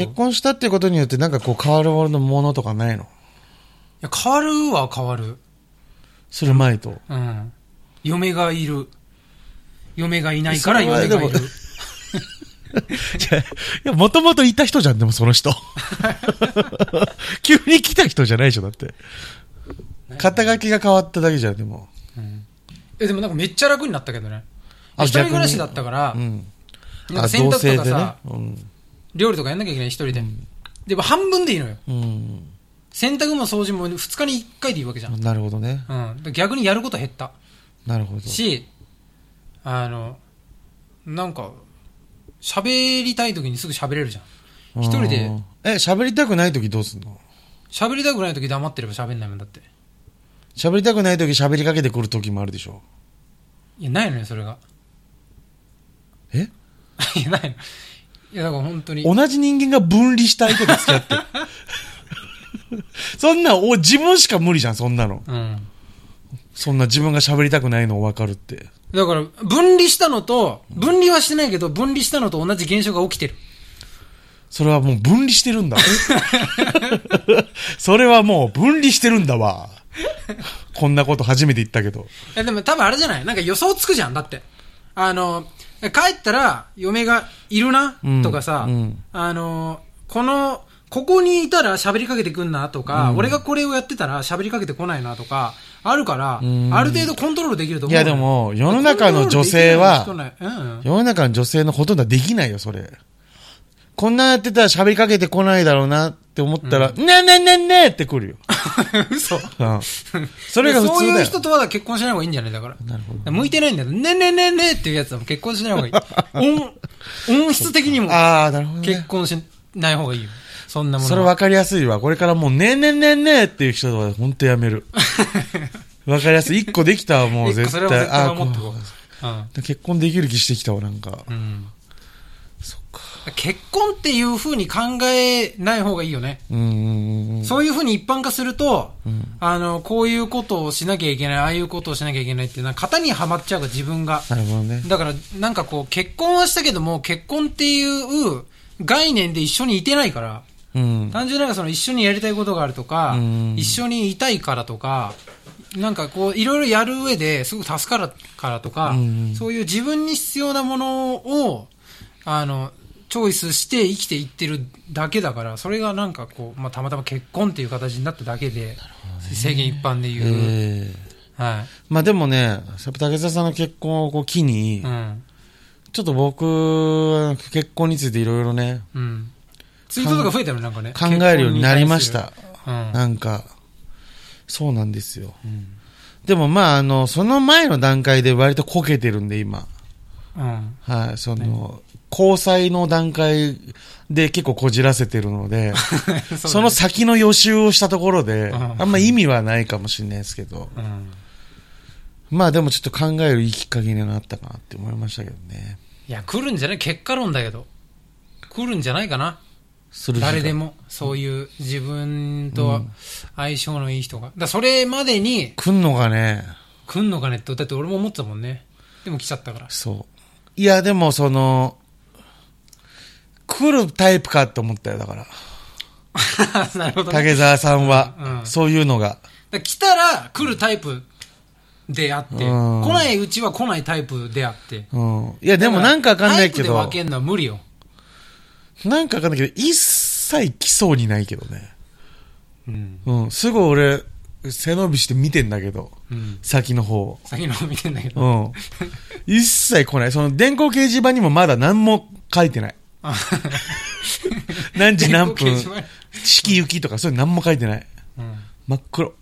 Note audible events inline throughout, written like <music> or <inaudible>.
結婚したっていうことによってなんかこう変わるものとかないの？いや、変わるは変わる。する前と。うん。嫁がいる。嫁がいないから嫁がいる。<laughs> いや、もともといた人じゃん、でもその人。<laughs> 急に来た人じゃないでしょ、だって。肩書きが変わっただけじゃん、でも。え、でもなんかめっちゃ楽になったけどね。あ一人暮らしだったから、うん。なんか洗濯とかさ、ね。うん。料理とかやんなきゃいけない一人で。でも半分でいいのよ。うん。洗濯も掃除も2日に1回でいいわけじゃん。うん。なるほどね。ら逆にやること減った。なるほど。し、あの、なんか、喋りたい時にすぐ喋れるじゃん。一人でうん。え、喋りたくない時どうすんの？喋りたくない時黙ってれば喋んないもんだって。喋りたくない時喋りかけてくる時もあるでしょ。いや、ないのよ、それが。え？<laughs> いや、ないの。いや、だから本当に。同じ人間が分離した相手と付き合ってる。<laughs> そんな、お、自分しか無理じゃん、そんなの。うん。そんな自分が喋りたくないの分かるって。だから、分離したのと、分離はしてないけど、分離したのと同じ現象が起きてる。それはもう分離してるんだ。<laughs> それはもう分離してるんだわ。こんなこと初めて言ったけど。え、でも多分あれじゃない？なんか予想つくじゃん、だって。あの、帰ったら嫁がいるな、うん。とかさ、うん。あの、この、ここにいたら喋りかけてくんな？とか、俺がこれをやってたら喋りかけてこないな？とか、あるから、ん。ある程度コントロールできると思う。いやでも世の中の女性はコントロールできない人ない。世の中の女性のほとんどはできないよ、それ。こんなやってたら喋りかけてこないだろうなって思ったら、ねえねえねえねえって来るよ。うん。嘘。うん。それが普通そういう。人とは結婚しない方がいいんじゃないだから。なるほど。向いてないんだよ。ねんねんねんねんっていうやつは結婚しない方がいい。<laughs> 音、音質的にもああ、なるほど結ね。婚しない方がいいよ。そんなものは。それ分かりやすいわ。これからもう、ねえねえねえねえっていう人は本当やめる。<laughs> 分かりやすい。一個できたわ、もう絶対。それは絶対ってこ。う結婚できる気してきたわ、なんか。うん。結婚っていう風に考えない方がいいよね。そういう風に一般化すると、んあの、こういうことをしなきゃいけない、ああいうことをしなきゃいけないっていうのは型にはまっちゃうから自分が。なるほどね。だから、なんかこう、結婚はしたけども、結婚っていう概念で一緒にいてないから、うん。単純になんかその一緒にやりたいことがあるとかうん、一緒にいたいからとか、なんかこう、いろいろやる上ですごく助かるからとかうん、そういう自分に必要なものを、あの、チョイスして生きていってるだけだから、それがなんかこう、まあ、たまたま結婚っていう形になっただけで、世間一般で言う。ええはまあでもね、竹澤さんの結婚をこう機にい。う、ん。ちょっと僕、結婚についていろいろね、うん。ツイートとか増えたの？なんかね。考えるようになりました。うん。なんか、そうなんですよ。うん。でもまあ、あの、その前の段階で割とこけてるんで、今。うん。はい、その、交際の段階で結構こじらせてるので、<laughs> その先の予習をしたところで、うんあんま意味はないかもしれないですけど、うん。まあでもちょっと考えるいいきっかけになったかなって思いましたけどね。いや、来るんじゃない結果論だけど。来るんじゃないかな。誰で。も、そういう自分と相性のいい人が。だからそれまでに来んのがね、来んのかねって、だって俺も思ってたもんね。でも来ちゃったから。そう。いや、でもその、来るタイプかって思ったよ、だから。<laughs> なるほど、ね。竹澤さんは、うんそういうのが。来たら来るタイプであって、うん来ないうちは来ないタイプであって。うん。いや、でもなんかわかんないけどタイプで分、けんのは無理よ。なんかわかんないけど、一切来そうにないけどね。うん。うん。すぐ俺、背伸びして見てんだけど、うん。先の方。先の方見てんだけど。うん。一切来ない。その電光掲示板にもまだ何も書いてない。<laughs> 何時何分？電光掲示、式行きとかそういうの何も書いてない。板うん。真っ黒。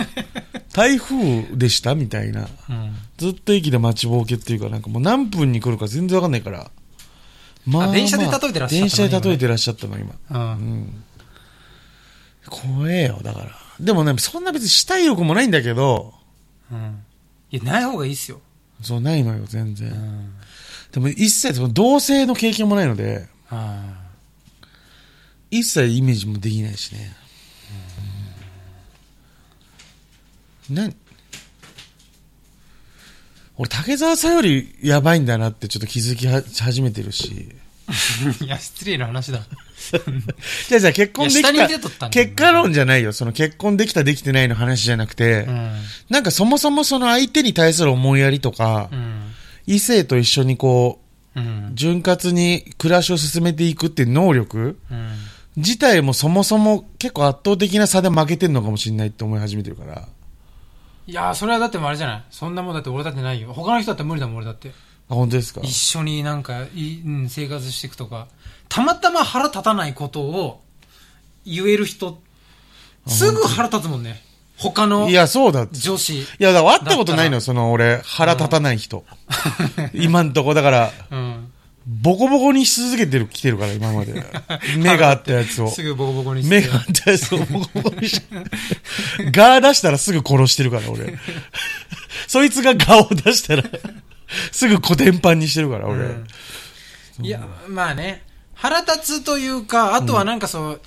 <laughs> 台風でした？みたいな。うん。ずっと駅で待ちぼうけっていうか、なんかもう何分に来るか全然わかんないから。まあ電車で例えてらっしゃった電車で例えてらっしゃったの、今。うん。うん。怖えよ、だから。でもね、そんな別にしたい欲もないんだけど、うん。いや、ない方がいいっすよ。そうないのよ、全然。うん。でも一切その同性の経験もないので、あ一切イメージもできないしね。な、俺、竹澤さんよりやばいんだなってちょっと気づきは始めてるし、<laughs> いや、失礼な話だ。<laughs> じゃあじゃあ結婚できたたんだよ結果論じゃないよ。その結婚できたできてないの話じゃなくて、うん。なんかそもそもその相手に対する思いやりとか、うん。異性と一緒にこう、うん。潤滑に暮らしを進めていくっていう能力うん。自体もそもそも結構圧倒的な差で負けてんのかもしれないって思い始めてるから。いやー、それはだってもうあれじゃない？そんなもんだって俺だってないよ。他の人だって無理だもん、俺だって。あ、本当ですか？一緒になんかい、うん、生活していくとか。たまたま腹立たないことを言える人、すぐ腹立つもんね。他のいや、そうだって。い女子。や、だから会ったことないのよ、その俺、腹立たない人。今んとこ、だから、うん。ボコボコにし続けてる、来てるから、今まで。<laughs> 目があったやつを。すぐボコボコにして。目があったやつをボコボコにして。<laughs> ガー出したらすぐ殺してるから、俺。<laughs> そいつがガを出したら、すぐコテンパンにしてるから、俺。うんいや、まあね。腹立つというか、あとはなんかそう、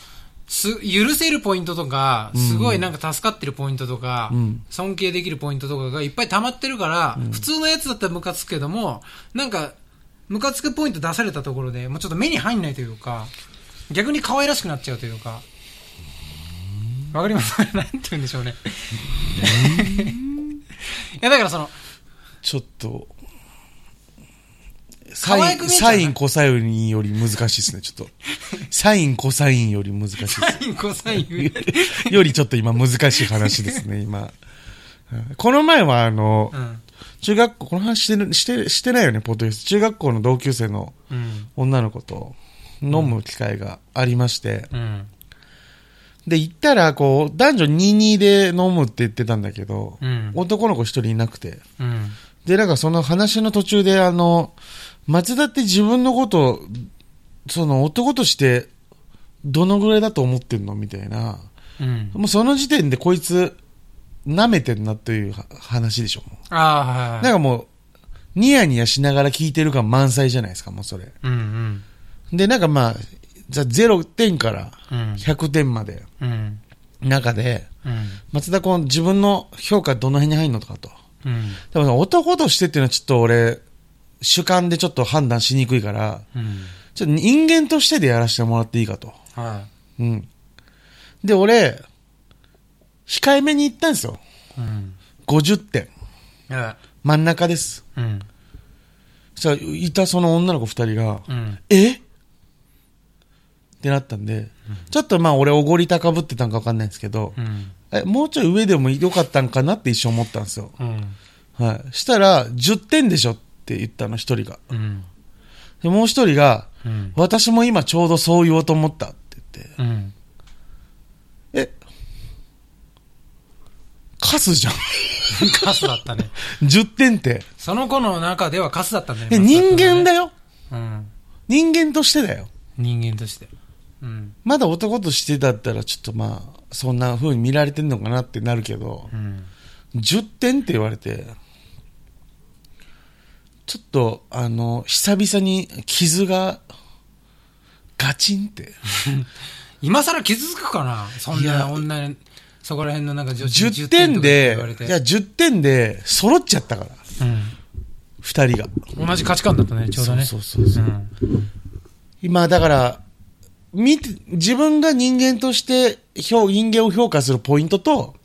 す、許せるポイントとか、すごいなんか助かってるポイントとか、ん。尊敬できるポイントとかがいっぱい溜まってるから、普通のやつだったらムカつくけども、なんか、ムカつくポイント出されたところで、もうちょっと目に入んないというか、逆に可愛らしくなっちゃうというか、わかります？<laughs> なんて言うんでしょうね。<laughs> いや、だからその、ちょっと、サイン、サイン、コサインより難しいですね、ちょっと。<laughs> サイン、コサインより難しいです。サイン、コサイン。よりちょっと今難しい話ですね、今。うんこの前はあの、うん。中学校、この話してる、して、してないよね、ポッドキャスト。中学校の同級生のうん。女の子と飲む機会がありまして、うん。で、行ったら、こう、男女22で飲むって言ってたんだけど、うん。男の子一人いなくて。うん。で、なんかその話の途中で、あの、松田って自分のこと、その男として、どのぐらいだと思ってんのみたいな。うん。もうその時点でこいつ、舐めてんなというは話でしょ。もああ、はいはい。うなんかもう、ニヤニヤしながら聞いてる感満載じゃないですか、もうそれ。うんうん。で、なんかまあ、じゃあ0点からうん。100点まで、うん。中で、うん。松田君自分の評価どの辺に入んのとかと。うん。でも男としてっていうのはちょっと俺、主観でちょっと判断しにくいから、うん。ちょっと人間としてでやらせてもらっていいかと。はうん。で、俺、控えめに言ったんですよ。い。うん。50点。は真ん中です。い。うん。そしたら、いたその女の子二人が、うん。え？ってなったんで、ちょっとまあ俺おごり高ぶってたんかわかんないんですけど、うん。え、もうちょい上でもよかったんかなって一瞬思ったんですよ。うん。はい。したら、10点でしょって言ったの一人が。うん。で、もう一人が、うん。私も今ちょうどそう言おうと思ったって言って、うん。え、カスじゃん。カスだったね。<laughs> 10点って。その子の中ではカスだったんだよえ、人間だよ。よ。うん。人間としてだよ。人間として。うん。まだ男としてだったらちょっとまあ、そんな風に見られてんのかなってなるけど、うん。10点って言われて、ちょっと、あの、久々に傷が、ガチンって。<laughs> 今更傷つくかな？そんな女に、そこら辺のなんか女子に10点でいや、10点で揃っちゃったから、2人が。うん。同じ価値観だったね、ちょうどね。そうそうそう。うん。今、だから、見て、自分が人間として、評人間を評価するポイントと、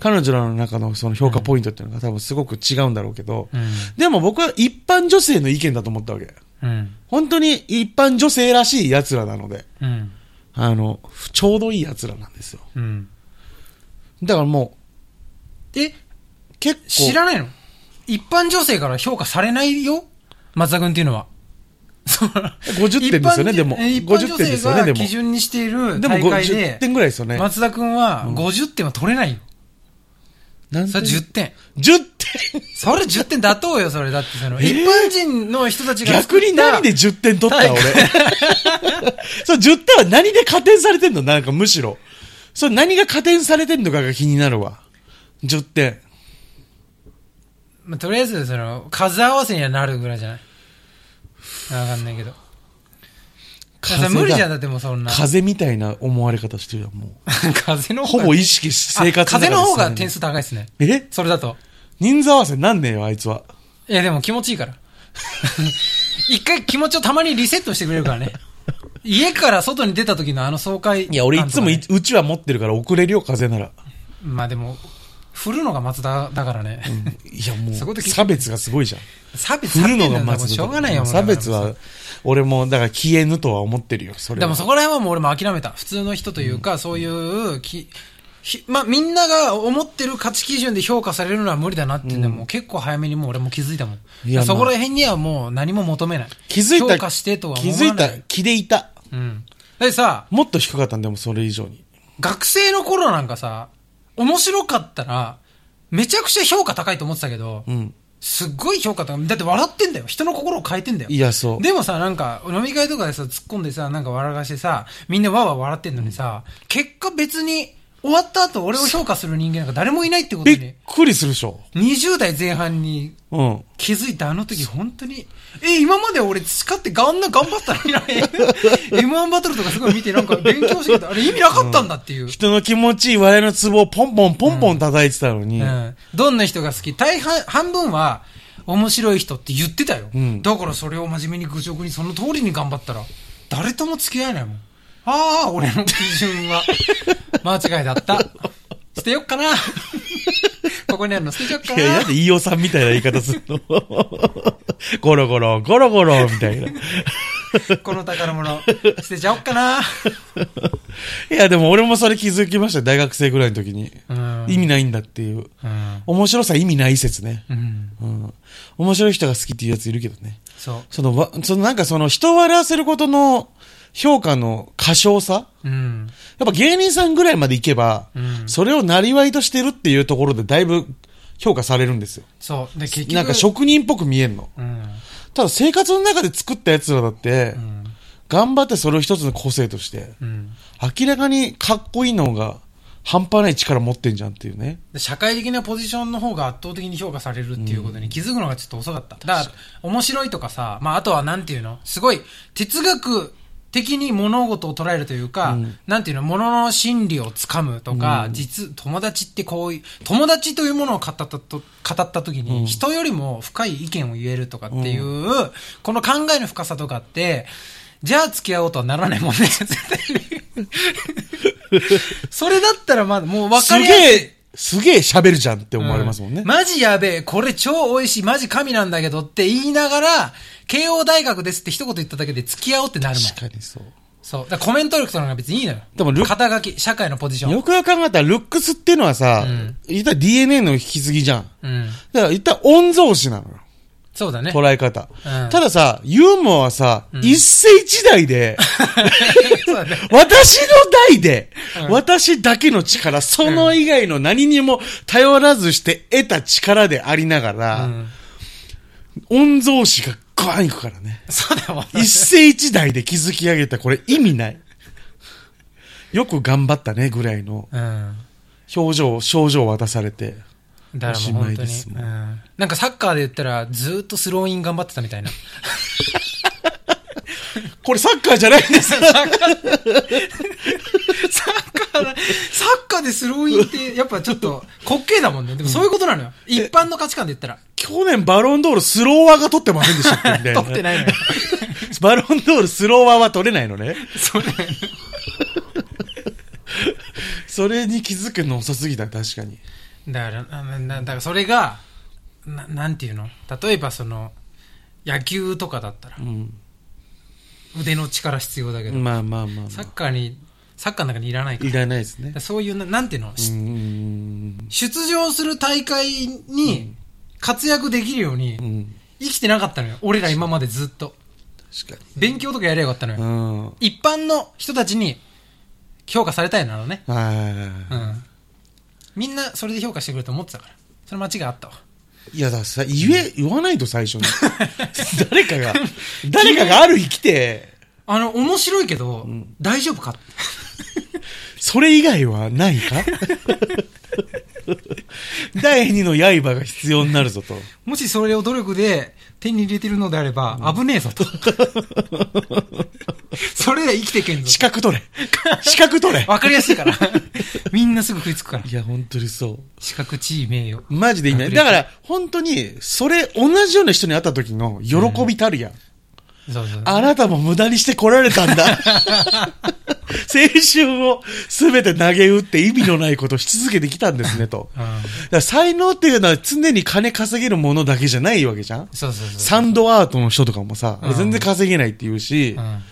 彼女らの中のその評価ポイントっていうのが多分すごく違うんだろうけど、うん。でも僕は一般女性の意見だと思ったわけ。うん。本当に一般女性らしい奴らなので、うん。あの、ちょうどいい奴らなんですよ。うん。だからもえ、う、結構、知らないの？一般女性から評価されないよ？松田君っていうのは。そう50点ですよね、でも。一般50女点ですよね、でも基。準にしているでも大会50で、点ぐらいですよね。松田君は50点は取れないよ。それ何点10点。10点それ10点妥当よ、それ。だってその、えー？一般人の人たちが作逆った。に何で10点取った？大俺。<laughs> そう、10点は何で加点されてんの？なんかむしろ。それ何が加点されてんのかが気になるわ。10点。まあ、とりあえず、その、数合わせにはなるぐらいじゃない？わかんないけど。風が無理じゃん、だってもうそんな。風みたいな思われ方してるよ、もう。<laughs> 風の方がほぼ意識し、生活あ風の方が点点数高いですね。え？それだと。人数合わせなんねえよ、あいつは。いや、でも気持ちいいから。<laughs> 一回気持ちをたまにリセットしてくれるからね。家から外に出た時のあの爽快、いや、俺いつもい、うちは持ってるから遅れるよ、風なら。まあでも、振るのが松田だからね。いや、もう、差別がすごいじゃん。差別振るのが松田うしょうがないよ、もう差別は、俺も、だから消えぬとは思ってるよ、それは。でもそこら辺はもう俺も諦めた。普通の人というか、そういうき、ひまあ、みんなが思ってる価値基準で評価されるのは無理だなっていうのはもう結構早めにもう俺も気づいたもん。いやまあそこら辺にはもう何も求めない。気づいた、評価してとは気思わない。づいた気でいた。うん。でさ、もっと低かったんでも、それ以上に。学生の頃なんかさ、面白かったら、めちゃくちゃ評価高いと思ってたけど、うん。すっごい評価高い。だって笑ってんだよ。人の心を変えてんだよ。いや、そう。でもさ、なんか、飲み会とかでさ、突っ込んでさ、なんか笑かしてさ、みんなわーわー笑ってんのにさ、結果別に、終わった後俺を評価する人間なんか誰もいないってことびっに、くりするでしょ。20代前半にうん。気づいたあの時本当に、え、今まで俺培ってあんな頑張ったのにな、<laughs> M1 バトルとかすごい見てなんか勉強してた。あれ意味なかったんだっていう。人の気持ちいい笑いのツボをポンポンポンポン叩いてたのに、うん。どんな人が好き大半、半分は、面白い人って言ってたよ。うんだからそれを真面目に愚直にその通りに頑張ったら、誰とも付き合えないもん。ああ、俺の基準は、間違いだった。捨てよっかな。<laughs> ここにあるの捨てちゃおっかいや、ななん。で飯尾さんみたいな言い方するの？<laughs> ゴロゴロ、ゴロゴロ、みたいな。<laughs> この宝物、捨てちゃおっかな。いや、でも俺もそれ気づきましたよ大学生ぐらいの時に。うん。意味ないんだっていう。うん。面白さ意味ない説ね。うん。うん。面白い人が好きっていうやついるけどね。そう。その、わそのなんかその人を笑わせることの評価の過小さ？うん。やっぱ芸人さんぐらいまでいけば、うんそれをなりわいとしてるっていうところでだいぶ評価されるんですよ。そう。で、結局。なんか職人っぽく見えるの。うん。ただ生活の中で作った奴らだって、うん。頑張ってそれを一つの個性として、うん。明らかにかっこいいのが半端ない力持ってんじゃんっていうね。で社会的なポジションの方が圧倒的に評価されるっていうことに気づくのがちょっと遅かった。だから、面白いとかさ、まあ、あとはなんていうの？すごい、哲学的に物事を捉えるというか、うんなんていうの物の心理をつかむとか、実、友達ってこういう、友達というものを語ったと、語った時に、うん人よりも深い意見を言えるとかっていう、この考えの深さとかって、じゃあ付き合おうとはならないもんね、<laughs> 絶対に。それだったらまだもう分すかりやすい。げえ、すげえ喋るじゃんって思われますもんね。うマジやべえ、これ超美味しい、マジ神なんだけどって言いながら、慶応大学ですって一言言っただけで付き合おうってなるもん。確かにそう。そう。だからコメント力とかが別にいいのよ。でもル肩書き、社会のポジション。よくよく考えたら、ルックスっていうのはさ、うん言ったら DNA の引き継ぎじゃん。うん。だから言ったら御曹司なのよ。そうだね。捉え方。うんたださ、ユーモアはさ、一世一代で、<laughs> そうだね。私の代で、うん私だけの力、その以外の何にも頼らずして得た力でありながうら、ん。御曹司がガーンいくからね。そうだよ。一世一代で築き上げたこれ意味ない。よく頑張ったねぐらいのうん。表情、症状を渡されて。だからもうおしま本当に。いですもんうん。なんかサッカーで言ったら、ずーっとスローイン頑張ってたみたいな。<laughs> これサッカーじゃないんですサッカー、<laughs> サッカーだ、サッカーでスローインって、やっぱちょっと滑稽だもんね。でもそういうことなのよ。一般の価値観で言ったら。去年バロンドールスローワーが取ってませんでしたっけ？みたいな。<laughs> 取ってないのよ。<laughs> バロンドールスローワーは取れないのね。それ。それに気づくの遅すぎた、確かに。だから、ななだからそれが、ななんていうの？例えばその、野球とかだったらう、ん。腕の力必要だけど、まあまあまあ、まサッカーに、サッカーの中にいらないかあ。ら。いらないですね。そういうな、なんていうの、う。出場する大会に活躍できるようにうん。生きてなかったのよ。俺ら今までずっと。確か勉強とかやればよかったのに。よ。うん。はい一般の人たちに評価されたいなのね。はいはい。うん。みんなそれで評価してくれると思ってたから。それ間違いあったわ。いや、だからさ、言え、言わないと最初に。<laughs> 誰かが、誰かがある日来て、あの、面白いけど、ん大丈夫か <laughs> それ以外はないか？<laughs> 第二の刃が必要になるぞと。もしそれを努力で手に入れてるのであれば、危ねえぞと。<laughs> それで生きていけんぞ資。格取れ。資格取れ。<laughs> わかりやすいから。みんなすぐ食いつくから。いや、本当にそう。資格、地位、名誉。マジで意味ない。だから、本当に、それ、同じような人に会った時の喜びたるやん。そうそう。あなたも無駄にして来られたんだ。<laughs> 青春をすべて投げ打って意味のないことをし続けてきたんですね、と。才能っていうのは常に金稼げるものだけじゃないわけじゃんそうそうそう。サンドアートの人とかもさ、うん全然稼げないって言うしう、ん。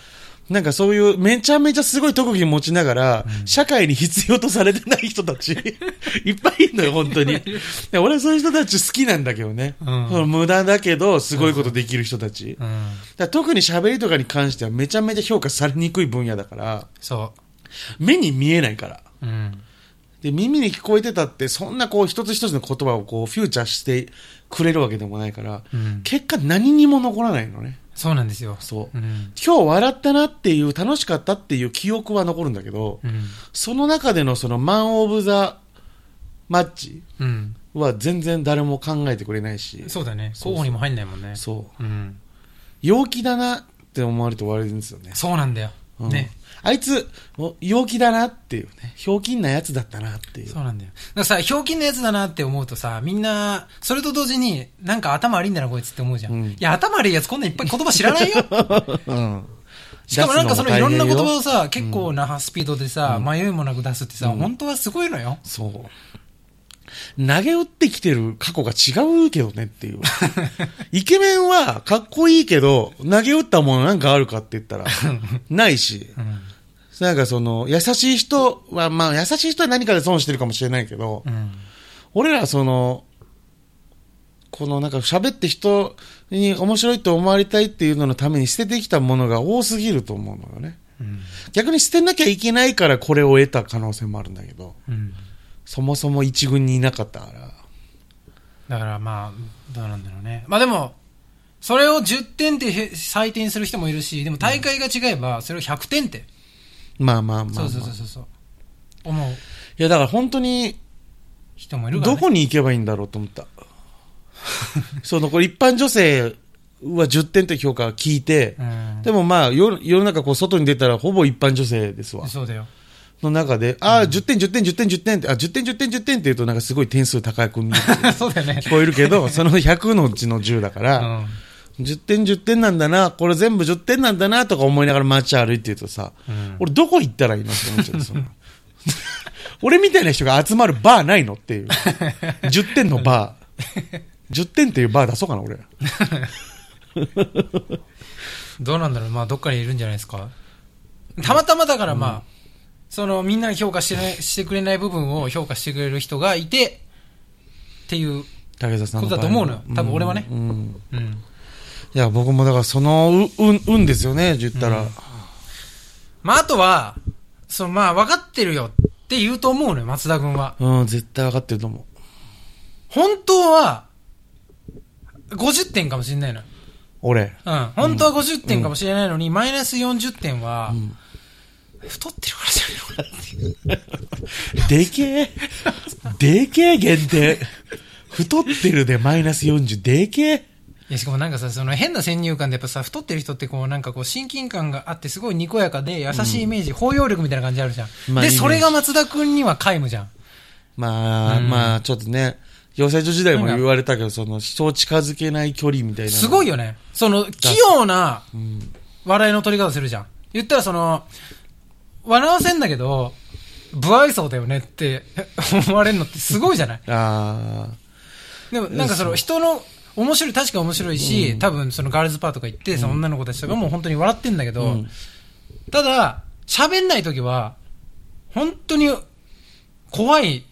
なんかそういうめちゃめちゃすごい特技持ちながら、社会に必要とされてない人たち、<laughs> いっぱいいるのよ、本当に。で俺はそういう人たち好きなんだけどね。うんその無駄だけど、すごいことできる人たち。うん。ら特に喋りとかに関してはめちゃめちゃ評価されにくい分野だから、そ目に見えないから。う。うん。で、耳に聞こえてたって、そんなこう一つ一つの言葉をこうフューチャーしてくれるわけでもないから、うん。結果何にも残らないのね。そうなんですよ。そう。うん。今日笑ったなっていう、楽しかったっていう記憶は残るんだけど、うん。その中でのそのマン・オブ・ザ・マッチうん。は全然誰も考えてくれないし、そうだね。候補にも入んないもんね。そう。うん。陽気だなって思われて終わりるんですよね。そうなんだよ。うんね。あいつ、お陽気だなっていうね、ひょうきんなやつだったなっていう。そうなんだよ。だからさ、ひょうきんなやつだなって思うとさ、みんな、それと同時に、なんか頭悪いんだな、こいつって思うじゃん。うんいや、頭悪いやつこんないっぱい言葉知らないよ。<laughs> うん。しかもなんかそのいろんな言葉を。をさ、結構なスピードでさ、迷いもなく出すってさ、本当はすごいのよ。そう。投げ打ってきてる過去が違うけどねっていう。<laughs> イケメンはかっこいいけど、投げ打ったものなんかあるかって言ったら、<laughs> ないし。うん。なんかその、優しい人は、まあ優しい人は何かで損してるかもしれないけど、うん。俺らその、このなんか喋って人に面白いと思われたいっていうののために捨ててきたものが多すぎると思うのよね。うん。逆に捨てなきゃいけないからこれを得た可能性もあるんだけど、うん。そもそも一軍にいなかったから。だからまあ、どうなんだろうね。まあでも、それを10点ってへ採点する人もいるし、でも大会が違えば、それを100点って。まあまあまあ、まあ。そうそうそうそうそう。思ういやだから本当に、人もいるどね。こに行けばいいんだろうと思った。<laughs> その、これ一般女性は10点という評価を聞いて、うん。でもまあ世世の中こう外に出たらほぼ一般女性ですわ。そうだよ。の中で、ああ、10点、10点、10点、10点って、あ、10点、10点、10点って言うとなんかすごい点数高く見えそうだよね。聞こえるけど、その100のうちの10だかうら、ん。10点、10点なんだな、これ全部10点なんだなとか思いながら街歩いてるとさ、うん俺どこ行ったらいいのって思っちゃう <laughs> 俺みたいな人が集まるバーないのっていう。10点のバー。10点っていうバー出そうかな、俺。<laughs> どうなんだろうまあ、どっかにいるんじゃないですか。たまたまだからまあ、その、みんなが評価してしてくれない部分を評価してくれる人がいて、っていう、武田さんことだと思うのよ多分俺はねうん。うんうん。いや、僕もだからその、う、運、運ですよね、言ったら。うんまあ、あとは、その、まあ、分かってるよって言うと思うのよ、松田君は。うん、絶対分かってると思う。本当は、50点かもしれないのよ。俺。うん。本当は50点かもしれないのに、マイナス40点は、太ってるか <laughs> でけえ。でけえ限定。太ってるでマイナス40。でけえ。いや、しかもなんかさ、その変な先入観でやっぱさ、太ってる人ってこう、なんかこう、親近感があって、すごいにこやかで、優しいイメージ、包容力みたいな感じあるじゃん。で、まあイメージそれが松田君には皆無じゃん。まあ、うんまあ、ちょっとね、養成所時代も言われたけど、その、人を近づけない距離みたいな。すごいよね。その、器用な笑いの取り方するじゃん。言ったらその、笑わせんだけど、不愛想だよねって <laughs> 思われるのってすごいじゃない？あでもなんかその人の面白い、確か面白いし、多分そのガールズパーとか行って、その女の子たちとかも本当に笑ってんだけど、うんただ、喋んない時は、本当に怖い。あ。い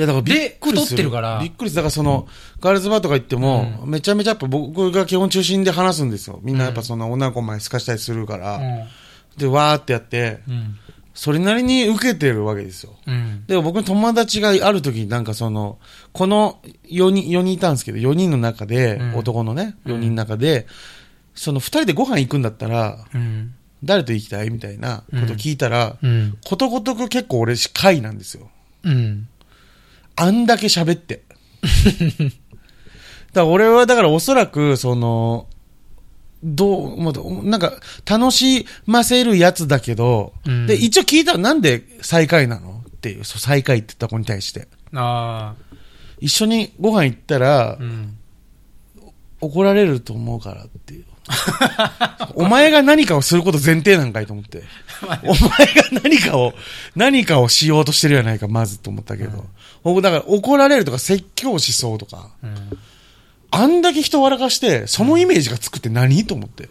や、だからびっくりする。で太ってるからびっくりする。だからその、ガールズバーとか行っても、めちゃめちゃやっぱ僕が基本中心で話すんですよ。みんなやっぱその女の子前すかしたりするから。で、わーってやって、うん。それなりに受けてるわけですよ。うん。でも僕の友達がある時になんかその、この4人、4人いたんですけど、4人の中で、うん男のね、4人の中で、その2人でご飯行くんだったら、うん。誰と行きたいみたいなこと聞いたら、うん。ことごとく結構俺、回なんですよ。うん。あんだけ喋って。<laughs> だから俺はだからおそらく、その、どう、もうなんか、楽しませるやつだけど、うんで、一応聞いたらなんで最下位なのっていう、そう最下位って言った子に対して。ああ。一緒にご飯行ったらう、ん。怒られると思うからっていう。お前が何かをすること前提なんかいと思って。<laughs> お前が何かを、何かをしようとしてるやないか、まずと思ったけど。僕だから怒られるとか説教しそうとか、うん。あんだけ人笑かして、そのイメージがつくって何と思って。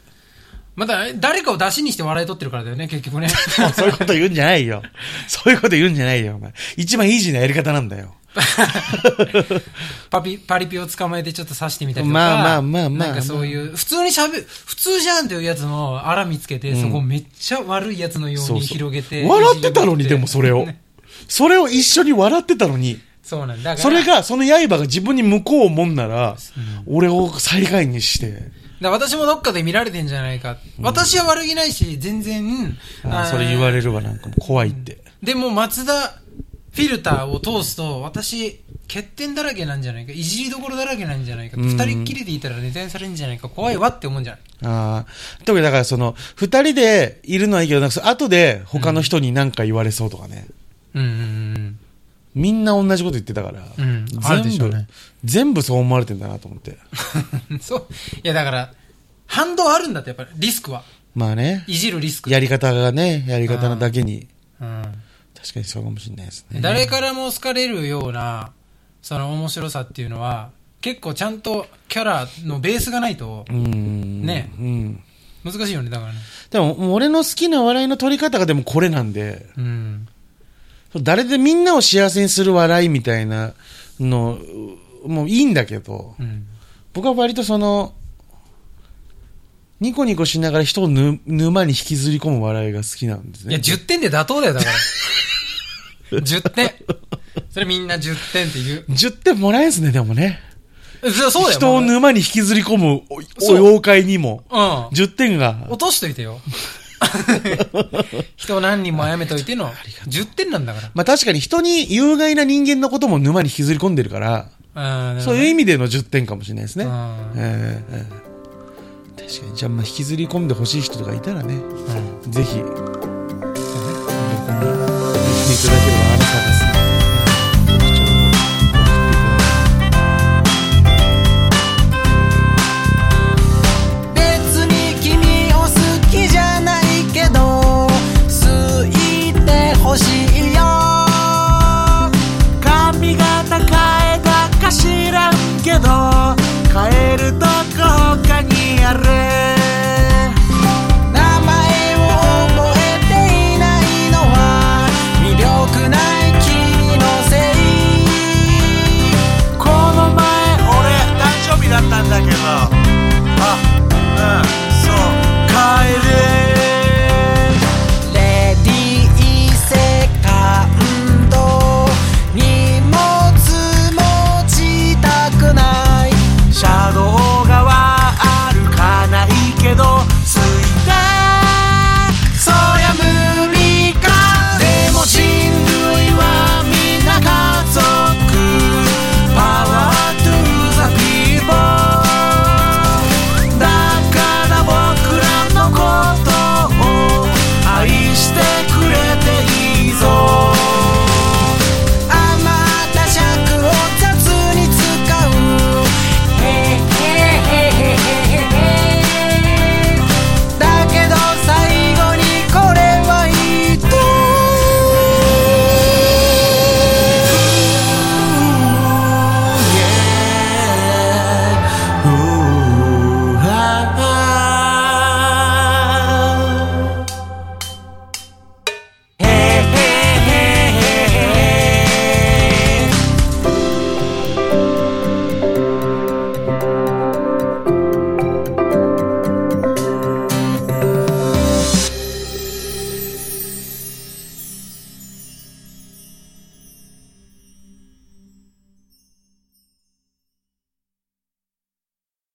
また、誰かを出しにして笑い取ってるからだよね、結局ね。<laughs> そういうこと言うんじゃないよ。そういうこと言うんじゃないよ、お前。一番イージーなやり方なんだよ。<laughs> パピ、パリピを捕まえてちょっと刺してみたりとか。まあまあまあまあなんかそういう、普通に喋る、普通じゃんっていうやつのあら見つけて、そこめっちゃ悪いやつのようにそうそう広げて。笑ってたのに、でもそれをね。それを一緒に笑ってたのに、そうなんだ。それが、その刃が自分に向こうもんなら、俺を最下位にして、だ私もどっかで見られてんじゃないか。私は悪気ないし、全然、あーそれ言われるわ、なんか怖いって。でも松田フィルターを通すと、私、欠点だらけなんじゃないか、いじりどころだらけなんじゃないか、うん二人っきりでいたらネタにされるんじゃないか、怖いわって思うんじゃないああ。特にだからその、二人でいるのはいいけど、なんか後で他の人に何か言われそうとかね。うんうんみんな同じこと言ってたから、うん。うん。あるでしょ全部、うね。全部そう思われてんだなと思って。<laughs> そう。いや、だから、反動あるんだって、やっぱり、リスクは。まあね、いじるリスク。やり方がね、やり方なだけに、うん。確かにそうかもしれないですね。誰からも好かれるような、その面白さっていうのは、結構ちゃんとキャラのベースがないとう、ん。ねうん。難しいよね、だからね。でも、俺の好きな笑いの取り方がでもこれなんで、うん。誰でみんなを幸せにする笑いみたいなの、もういいんだけど、うん。僕は割とその、ニコニコしながら人をぬ沼に引きずり込む笑いが好きなんですいや、ね。10点で妥当だよ、だから。<laughs> 10点。それみんな10点って言う。10点もらえんすね、でもね。そう。人を沼に引きずり込む妖怪にも、うん。10点が、落としといてよ。<laughs> 人を何人も殺めといての、10点なんだかまあ確かに人に有害な人間のことも沼に引きずり込んでるから。そういう意味での10点かもしれないですね。うん。ええええ確かに、じゃあまあ引きずり込んでほしい人とかいたらね、うん。ぜひ、僕に言っていただければあなた探す名前を覚えていないのは魅力ない君のせい。この前俺誕生日だったんだけど。